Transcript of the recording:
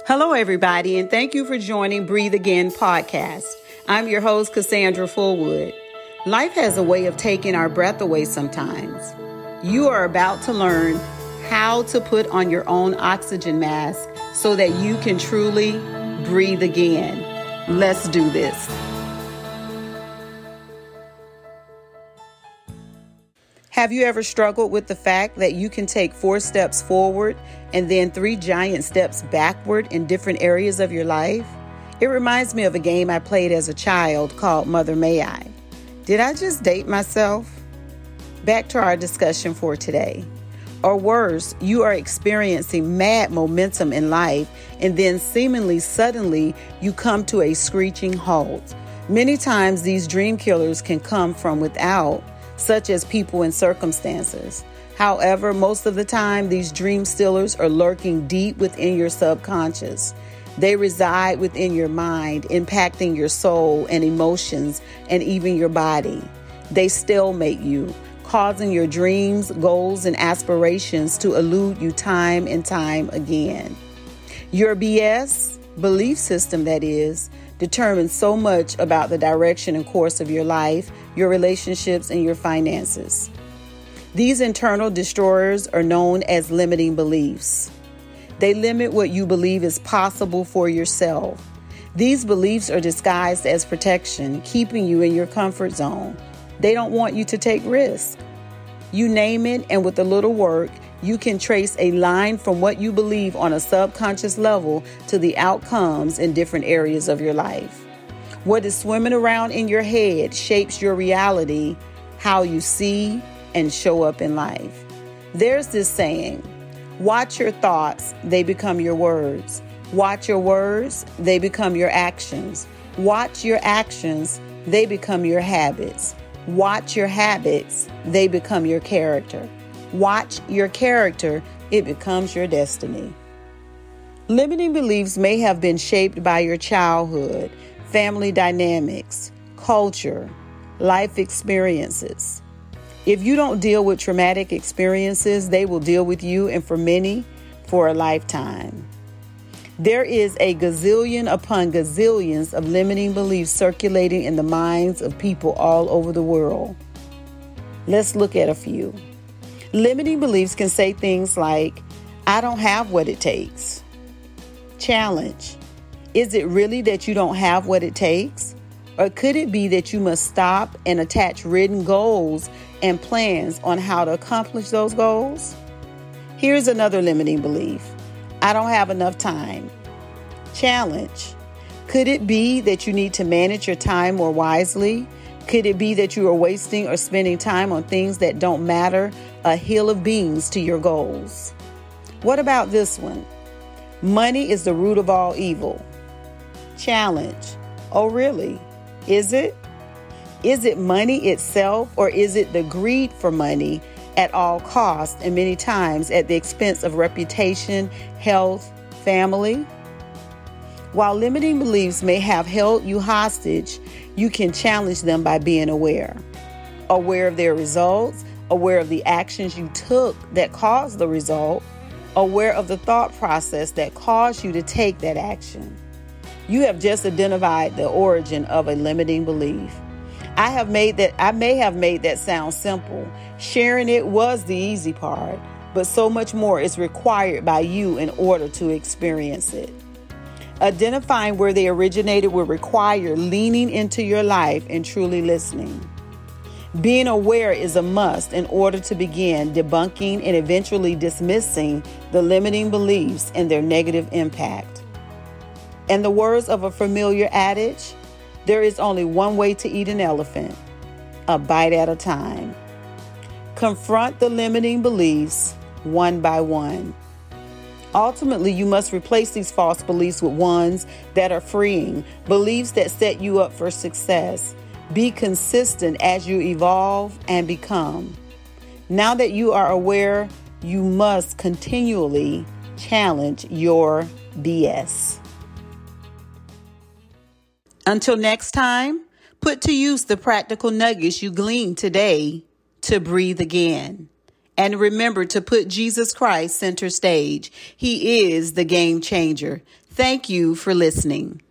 Hello, everybody, and thank you for joining Breathe Again podcast. I'm your host, Cassandra Fullwood. Life has a way of taking our breath away sometimes. You are about to learn how to put on your own oxygen mask so that you can truly breathe again. Let's do this. Have you ever struggled with the fact that you can take four steps forward and then three giant steps backward in different areas of your life? It reminds me of a game I played as a child called Mother May I. Did I just date myself? Back to our discussion for today. Or worse, you are experiencing mad momentum in life, and then seemingly suddenly you come to a screeching halt. Many times, these dream killers can come from without such as people and circumstances. However, most of the time, these dream stealers are lurking deep within your subconscious. They reside within your mind, impacting your soul and emotions and even your body. They stalemate you, causing your dreams, goals, and aspirations to elude you time and time again. Your BS, belief system that is, determines so much about the direction and course of your life, your relationships, and your finances. These internal destroyers are known as limiting beliefs. They limit what you believe is possible for yourself. These beliefs are disguised as protection, keeping you in your comfort zone. They don't want you to take risks. You name it, and with a little work, you can trace a line from what you believe on a subconscious level to the outcomes in different areas of your life. What is swimming around in your head shapes your reality, how you see and show up in life. There's this saying watch your thoughts, they become your words. Watch your words, they become your actions. Watch your actions, they become your habits. Watch your habits, they become your character. Watch your character, it becomes your destiny. Limiting beliefs may have been shaped by your childhood, family dynamics, culture, life experiences. If you don't deal with traumatic experiences, they will deal with you, and for many, for a lifetime. There is a gazillion upon gazillions of limiting beliefs circulating in the minds of people all over the world. Let's look at a few. Limiting beliefs can say things like, I don't have what it takes. Challenge. Is it really that you don't have what it takes? Or could it be that you must stop and attach written goals and plans on how to accomplish those goals? Here's another limiting belief I don't have enough time. Challenge. Could it be that you need to manage your time more wisely? Could it be that you are wasting or spending time on things that don't matter a hill of beans to your goals? What about this one? Money is the root of all evil. Challenge. Oh, really? Is it? Is it money itself or is it the greed for money at all costs and many times at the expense of reputation, health, family? While limiting beliefs may have held you hostage, you can challenge them by being aware. Aware of their results, aware of the actions you took that caused the result, aware of the thought process that caused you to take that action. You have just identified the origin of a limiting belief. I have made that I may have made that sound simple. Sharing it was the easy part, but so much more is required by you in order to experience it. Identifying where they originated will require leaning into your life and truly listening. Being aware is a must in order to begin debunking and eventually dismissing the limiting beliefs and their negative impact. In the words of a familiar adage, there is only one way to eat an elephant a bite at a time. Confront the limiting beliefs one by one. Ultimately, you must replace these false beliefs with ones that are freeing, beliefs that set you up for success be consistent as you evolve and become. Now that you are aware, you must continually challenge your BS. Until next time, put to use the practical nuggets you gleaned today to breathe again. And remember to put Jesus Christ center stage. He is the game changer. Thank you for listening.